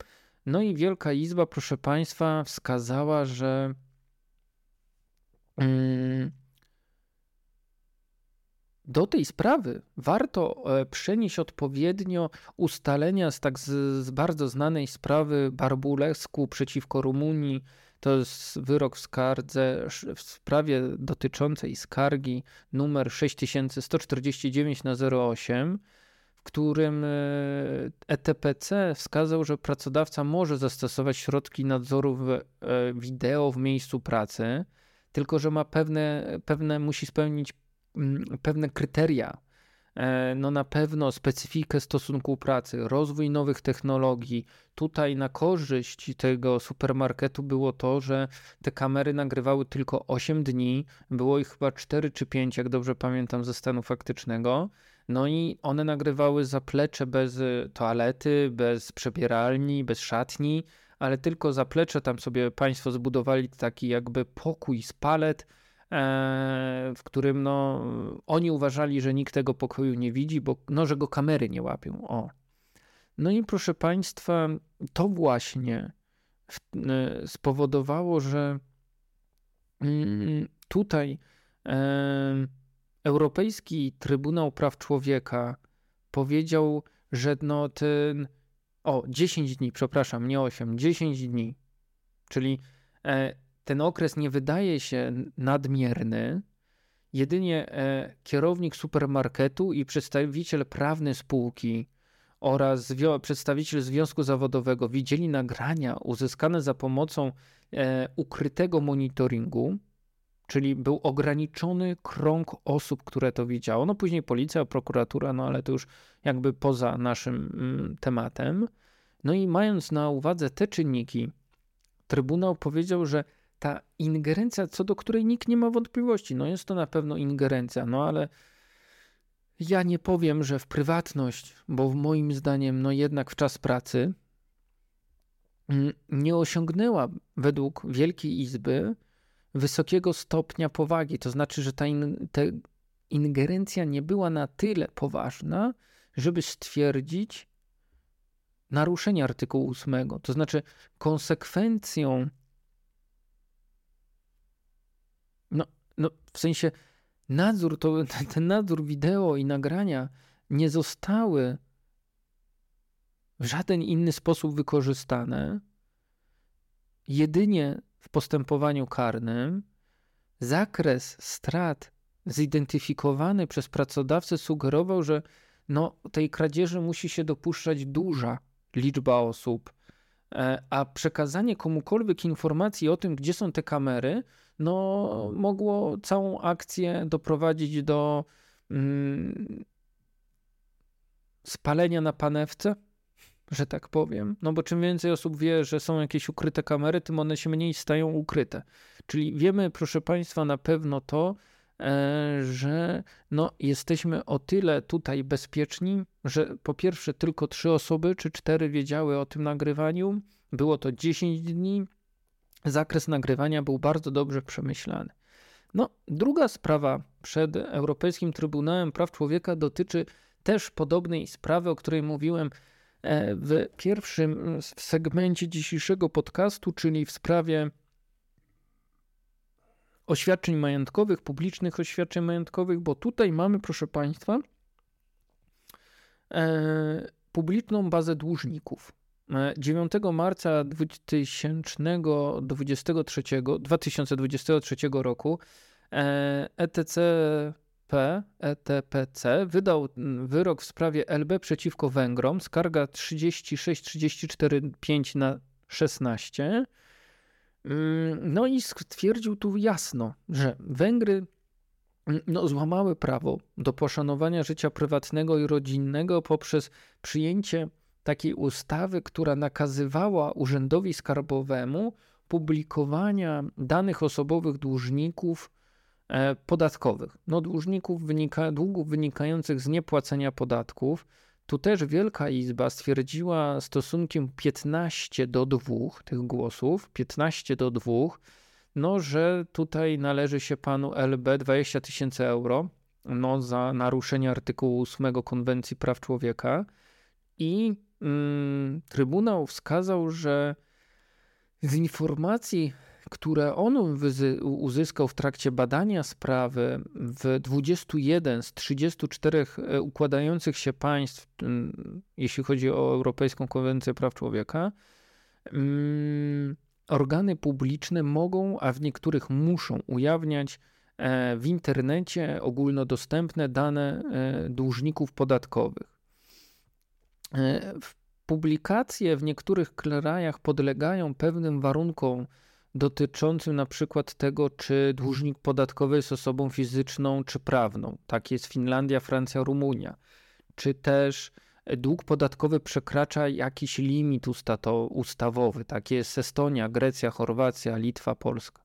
No i Wielka Izba, proszę Państwa, wskazała, że. Mm, do tej sprawy warto e, przenieść odpowiednio ustalenia z tak z, z bardzo znanej sprawy Barbulesku przeciwko Rumunii. To jest wyrok w skardze w sprawie dotyczącej skargi numer 6149 na 08, w którym ETPC e wskazał, że pracodawca może zastosować środki nadzoru e, wideo w miejscu pracy, tylko że ma pewne, pewne musi spełnić pewne kryteria. E, no na pewno specyfikę stosunku pracy, rozwój nowych technologii. Tutaj na korzyść tego supermarketu było to, że te kamery nagrywały tylko 8 dni, było ich chyba 4 czy 5, jak dobrze pamiętam ze stanu faktycznego. No i one nagrywały zaplecze bez toalety, bez przebieralni, bez szatni, ale tylko zaplecze tam sobie państwo zbudowali taki jakby pokój z palet, E, w którym no, oni uważali, że nikt tego pokoju nie widzi, bo no, że go kamery nie łapią. O. No i proszę Państwa, to właśnie e, spowodowało, że mm, tutaj e, Europejski Trybunał Praw Człowieka powiedział, że no ten o 10 dni, przepraszam, nie 8, 10 dni, czyli ten okres nie wydaje się nadmierny, jedynie e, kierownik supermarketu i przedstawiciel prawny spółki oraz przedstawiciel związku zawodowego widzieli nagrania uzyskane za pomocą e, ukrytego monitoringu, czyli był ograniczony krąg osób, które to widziało. No później policja, prokuratura, no ale to już jakby poza naszym mm, tematem. No i mając na uwadze te czynniki, Trybunał powiedział, że ta ingerencja, co do której nikt nie ma wątpliwości, no jest to na pewno ingerencja, no ale ja nie powiem, że w prywatność, bo moim zdaniem, no jednak w czas pracy mm, nie osiągnęła według Wielkiej Izby wysokiego stopnia powagi. To znaczy, że ta, in, ta ingerencja nie była na tyle poważna, żeby stwierdzić naruszenie artykułu 8. To znaczy, konsekwencją No, no w sensie nadzór, to, <laughs> ten nadzór wideo i nagrania nie zostały w żaden inny sposób wykorzystane, jedynie w postępowaniu karnym. Zakres strat zidentyfikowany przez pracodawcę sugerował, że no, tej kradzieży musi się dopuszczać duża liczba osób, e, a przekazanie komukolwiek informacji o tym, gdzie są te kamery, no, mogło całą akcję doprowadzić do mm, spalenia na panewce. że tak powiem. No bo czym więcej osób wie, że są jakieś ukryte kamery, tym one się mniej stają ukryte. Czyli wiemy, proszę Państwa, na pewno to, e, że no, jesteśmy o tyle tutaj bezpieczni, że po pierwsze tylko trzy osoby czy cztery wiedziały o tym nagrywaniu. Było to 10 dni. Zakres nagrywania był bardzo dobrze przemyślany. No, druga sprawa przed Europejskim Trybunałem Praw Człowieka dotyczy też podobnej sprawy, o której mówiłem e, w pierwszym segmencie dzisiejszego podcastu, czyli w sprawie oświadczeń majątkowych, publicznych oświadczeń majątkowych, bo tutaj mamy, proszę Państwa, e, publiczną bazę dłużników. 9 e, marca 2023, 2023 roku ETC P, ETPC wydał wyrok w sprawie LB przeciwko Węgrom, skarga 36 34 5 na 16. Mm, no i stwierdził tu jasno, że Węgry mm, no, złamały prawo do poszanowania życia prywatnego i rodzinnego poprzez przyjęcie takiej ustawy, która nakazywała urzędowi skarbowemu publikowania danych osobowych dłużników E, podatkowych. No, dłużników wynika, długów wynikających z niepłacenia podatków. Tu też Wielka Izba stwierdziła stosunkiem 15 do 2 tych głosów, 15 do 2, no, że tutaj należy się panu LB 20 tysięcy euro no, za naruszenie artykułu 8 Konwencji Praw Człowieka. I Trybunał wskazał, że z informacji które on uzyskał w trakcie badania sprawy w 21 z 34 e, układających się państw, jeśli chodzi o Europejską Konwencję Praw Człowieka, mm, organy publiczne mogą, a w niektórych muszą ujawniać e, w internecie ogólnodostępne dane e, dłużników podatkowych. Publikacje w niektórych krajach podlegają pewnym warunkom dotyczącym na przykład tego, czy dłużnik podatkowy jest osobą fizyczną czy prawną. Tak jest Finlandia, Francja, Rumunia. Czy też dług podatkowy przekracza jakiś limit ustawowy. Tak jest Estonia, Grecja, Chorwacja, Litwa, Polska.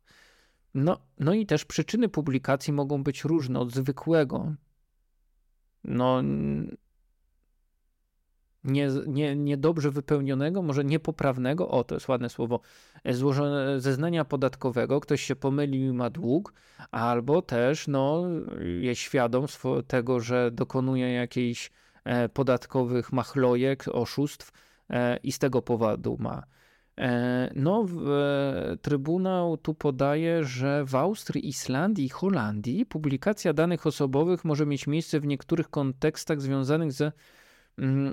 No, no i też przyczyny publikacji mogą być różne od zwykłego. No, nie, nie, wypełnionego, może niepoprawnego, o to jest ładne słowo, e, złożone zeznania podatkowego, ktoś się pomylił i ma dług, albo też no, jest świadom tego, że dokonuje jakichś e, podatkowych machlojek, oszustw e, i z tego powodu ma. No, Trybunał tu podaje, że w Austrii, Islandii i Holandii publikacja danych osobowych może mieć miejsce w niektórych kontekstach związanych ze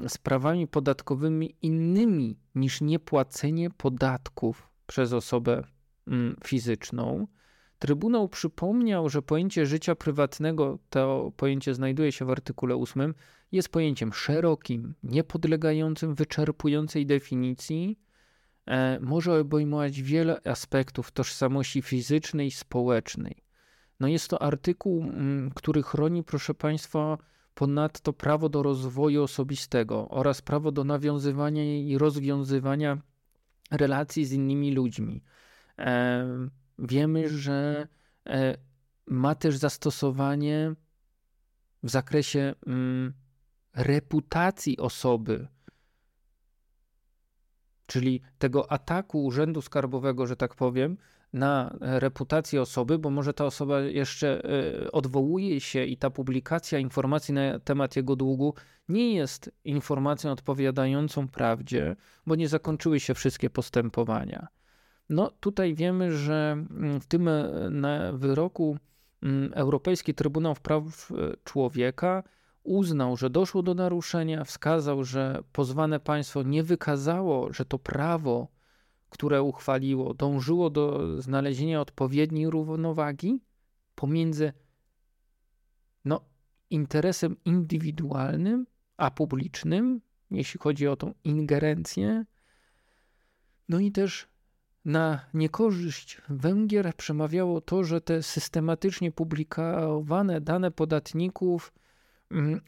sprawami podatkowymi innymi niż niepłacenie podatków przez osobę mm, fizyczną. Trybunał przypomniał, że pojęcie życia prywatnego, to pojęcie znajduje się w artykule 8, jest pojęciem szerokim, niepodlegającym wyczerpującej definicji, e, może obejmować wiele aspektów tożsamości fizycznej i społecznej. No jest to artykuł, mm, który chroni, proszę Państwa, Ponadto prawo do rozwoju osobistego oraz prawo do nawiązywania i rozwiązywania relacji z innymi ludźmi. E, wiemy, że e, ma też zastosowanie w zakresie mm, reputacji osoby, czyli tego ataku Urzędu Skarbowego, że tak powiem, na reputację osoby, bo może ta osoba jeszcze e, odwołuje się i ta publikacja informacji na temat jego długu nie jest informacją odpowiadającą prawdzie, bo nie zakończyły się wszystkie postępowania. No tutaj wiemy, że mm, w tym e, wyroku mm, Europejski Trybunał Praw e, Człowieka uznał, że doszło do naruszenia, wskazał, że pozwane państwo nie wykazało, że to prawo które uchwaliło, dążyło do znalezienia odpowiedniej równowagi pomiędzy no, interesem indywidualnym a publicznym, jeśli chodzi o tą ingerencję, no i też na niekorzyść Węgier przemawiało to, że te systematycznie publikowane dane podatników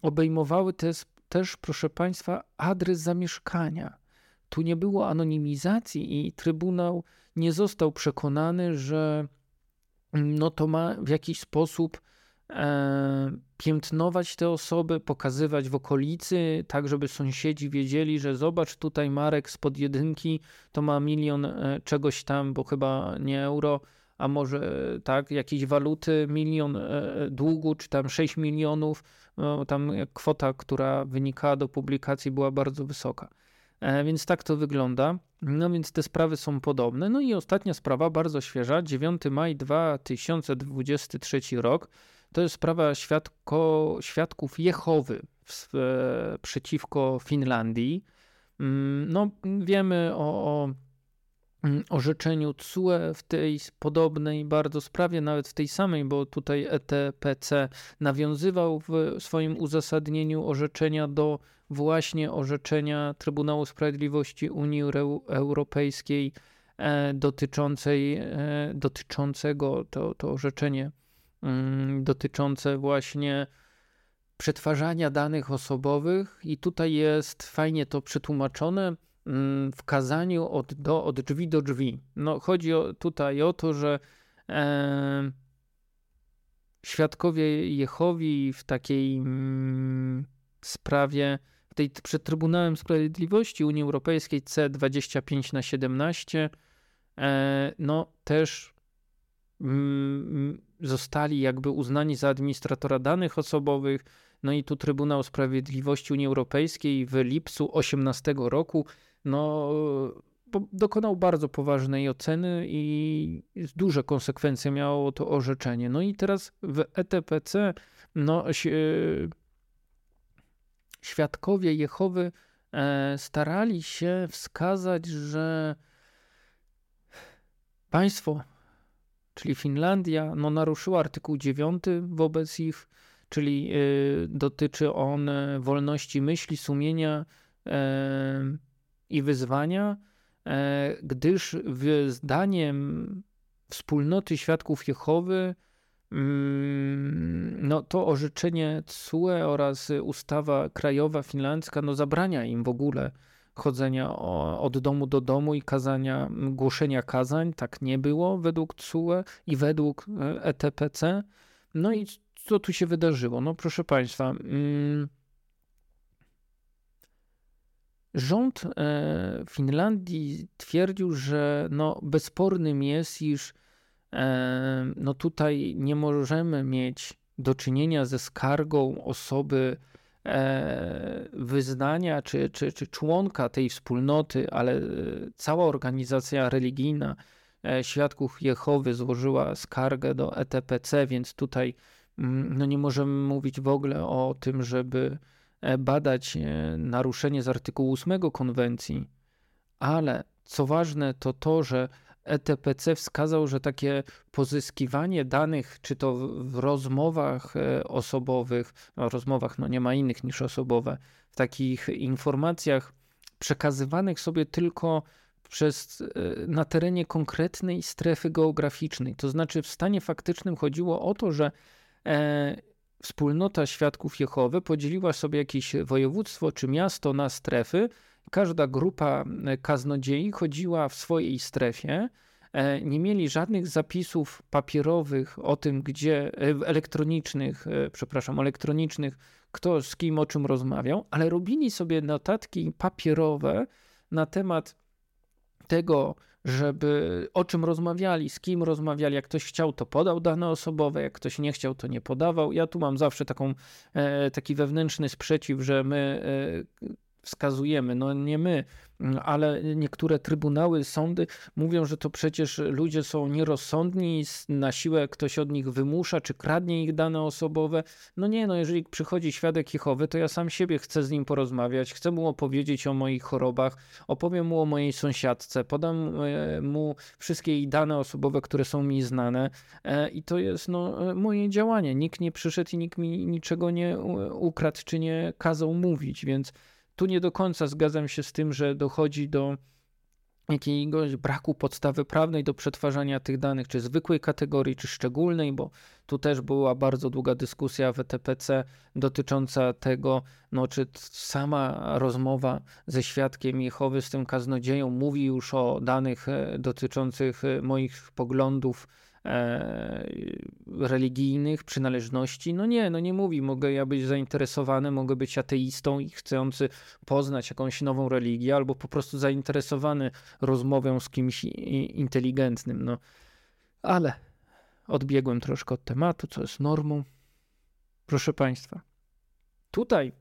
obejmowały te też, proszę Państwa, adres zamieszkania. Tu nie było anonimizacji i Trybunał nie został przekonany, że mm, no to ma w jakiś sposób e, piętnować te osoby, pokazywać w okolicy, tak żeby sąsiedzi wiedzieli, że zobacz tutaj Marek spod jedynki to ma milion e, czegoś tam, bo chyba nie euro, a może tak, jakiejś waluty, milion e, długu, czy tam 6 milionów, no, tam kwota, która wynikała do publikacji była bardzo wysoka. E, więc tak to wygląda. No więc te sprawy są podobne. No i ostatnia sprawa, bardzo świeża, 9 maj 2023 rok. To jest sprawa świadko, świadków Jehowy w, e, przeciwko Finlandii. Mm, no, wiemy o, o orzeczeniu CUE w tej podobnej bardzo sprawie, nawet w tej samej, bo tutaj ETPC nawiązywał w swoim uzasadnieniu orzeczenia do właśnie orzeczenia Trybunału Sprawiedliwości Unii Europejskiej e, dotyczącej, e, dotyczącego to, to orzeczenie mm, dotyczące właśnie przetwarzania danych osobowych. I tutaj jest fajnie to przetłumaczone. mm, w kazaniu od, do, od drzwi do drzwi. No, chodzi o, tutaj o to, że e, świadkowie Jehowi w takiej mm, sprawie w tej przed Trybunałem Sprawiedliwości Unii Europejskiej C25 na 17 e, no też mm, zostali jakby uznani za administratora danych osobowych. No i tu Trybunał Sprawiedliwości Unii Europejskiej w lipcu 18 roku no, dokonał bardzo poważnej oceny i duże konsekwencje miało to orzeczenie. No i teraz w ETPC no, świadkowie Jehowy e, starali się wskazać, że państwo, czyli Finlandia, no, naruszyło artykuł 9 wobec ich, czyli y, dotyczy on wolności myśli, sumienia e, i wyzwania, e, gdyż zdaniem wspólnoty świadków Jehowy Mm, no to orzeczenie CUE oraz ustawa krajowa finlandzka no zabrania im w ogóle chodzenia od domu do domu i kazania, głoszenia kazań. Tak nie było według CUE i według ETPC. E no i co tu się wydarzyło? No proszę Państwa, mm, rząd e, Finlandii twierdził, że no bezspornym jest, iż no tutaj nie możemy mieć do czynienia ze skargą osoby e, wyznania czy, czy, czy członka tej wspólnoty, ale e, cała organizacja religijna e, Świadków Jehowy złożyła skargę do ETPC, więc tutaj mm, no nie możemy mówić w ogóle o tym, żeby badać naruszenie z artykułu 8 konwencji, ale co ważne to to, że ETPC wskazał, że takie pozyskiwanie danych, czy to w rozmowach e, osobowych, no rozmowach no nie ma innych niż osobowe, w takich informacjach przekazywanych sobie tylko przez, e, na terenie konkretnej strefy geograficznej. To znaczy w stanie faktycznym chodziło o to, że e, wspólnota świadków Jehowy podzieliła sobie jakieś województwo czy miasto na strefy, Każda grupa e, kaznodziei chodziła w swojej strefie, e, nie mieli żadnych zapisów papierowych o tym, gdzie e, elektronicznych, przepraszam, elektronicznych, kto z kim o czym rozmawiał, ale robili sobie notatki papierowe na temat tego, żeby o czym rozmawiali, z kim rozmawiali. Jak ktoś chciał, to podał dane osobowe, jak ktoś nie chciał, to nie podawał. Ja tu mam zawsze taką, taki wewnętrzny sprzeciw, że my wskazujemy, no nie my, ale niektóre trybunały, sądy mówią, że to przecież ludzie są nierozsądni, na siłę ktoś od nich wymusza, czy kradnie ich dane osobowe. No nie, no jeżeli przychodzi świadek Jehowy, to ja sam siebie chcę z nim porozmawiać, chcę mu opowiedzieć o moich chorobach, opowiem mu o mojej sąsiadce, podam e, mu wszystkie jej dane osobowe, które są mi znane e, i to jest no, moje działanie. Nikt nie przyszedł i nikt mi niczego nie ukradł, czy nie kazał mówić, więc tu nie do końca zgadzam się z tym, że dochodzi do jakiegoś braku podstawy prawnej do przetwarzania tych danych, czy zwykłej kategorii, czy szczególnej, bo tu też była bardzo długa dyskusja w ETPC dotycząca tego, no, czy sama rozmowa ze świadkiem Jehowy z tym kaznodzieją mówi już o danych e, dotyczących e, moich poglądów religijnych, przynależności. No nie, no nie mówi. Mogę ja być zainteresowany, mogę być ateistą i chcący poznać jakąś nową religię, albo po prostu zainteresowany rozmową z kimś inteligentnym. No, ale odbiegłem troszkę od tematu, co jest normą. Proszę Państwa, tutaj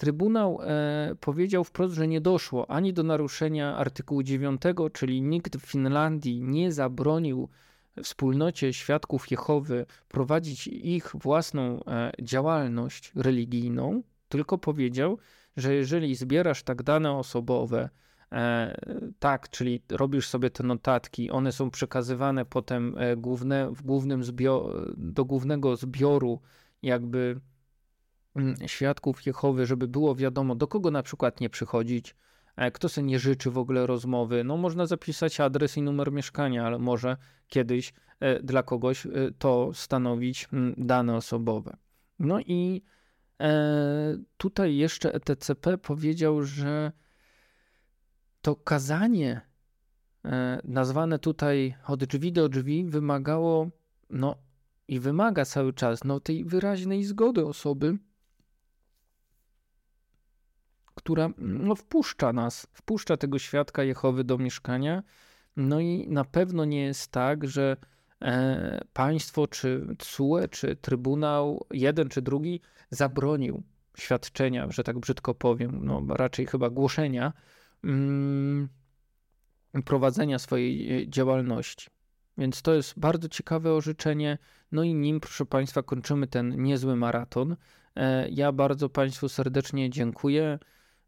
Trybunał e, powiedział wprost, że nie doszło ani do naruszenia artykułu 9, czyli nikt w Finlandii nie zabronił wspólnocie świadków Jehowy prowadzić ich własną e, działalność religijną, tylko powiedział, że jeżeli zbierasz tak dane osobowe, e, tak, czyli robisz sobie te notatki, one są przekazywane potem e, główne, w głównym zbio- do głównego zbioru jakby mm, świadków Jehowy, żeby było wiadomo, do kogo na przykład nie przychodzić, kto sobie nie życzy w ogóle rozmowy. No można zapisać adres i numer mieszkania, ale może kiedyś e, dla kogoś e, to stanowić dane osobowe. No i e, tutaj jeszcze ETCP powiedział, że to kazanie nazwane tutaj od drzwi do drzwi wymagało, no i wymaga cały czas, no tej wyraźnej zgody osoby, która no, wpuszcza nas, wpuszcza tego świadka Jehowy do mieszkania. No i na pewno nie jest tak, że e, państwo, czy CUE, czy Trybunał, jeden czy drugi, zabronił świadczenia, że tak brzydko powiem, no raczej chyba głoszenia, mm, prowadzenia swojej e, działalności. Więc to jest bardzo ciekawe orzeczenie. No i nim, proszę Państwa, kończymy ten niezły maraton. E, ja bardzo Państwu serdecznie dziękuję.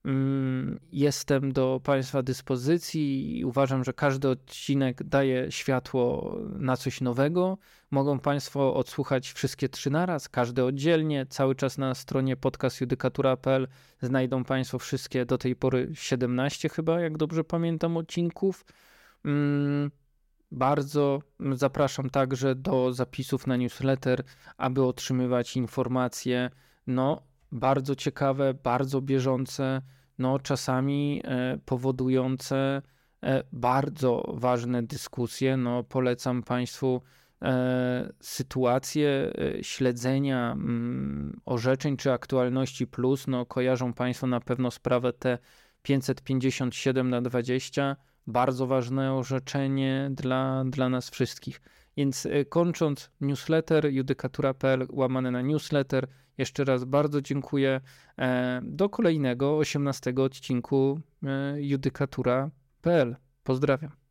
Mm, jestem do Państwa dyspozycji i uważam, że każdy odcinek daje światło na coś nowego. Mogą Państwo odsłuchać wszystkie trzy naraz, każdy oddzielnie. Cały czas na stronie podcastjudykatura.pl znajdą Państwo wszystkie do tej pory 17 chyba, jak dobrze pamiętam, odcinków. Mm, bardzo zapraszam także do zapisów na newsletter, aby otrzymywać informacje no, bardzo ciekawe, bardzo bieżące, no czasami e, powodujące e, bardzo ważne dyskusje. No polecam Państwu e, sytuację śledzenia mm, orzeczeń czy aktualności plus. No kojarzą Państwo na pewno sprawę te 557 na 20. Bardzo ważne orzeczenie dla, dla nas wszystkich. Więc kończąc newsletter judykatura.pl łamane na newsletter, jeszcze raz bardzo dziękuję. E, do kolejnego 18 odcinku e, judykatura.pl. Pozdrawiam.